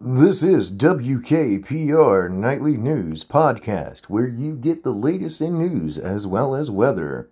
This is WKPR Nightly News Podcast, where you get the latest in news as well as weather.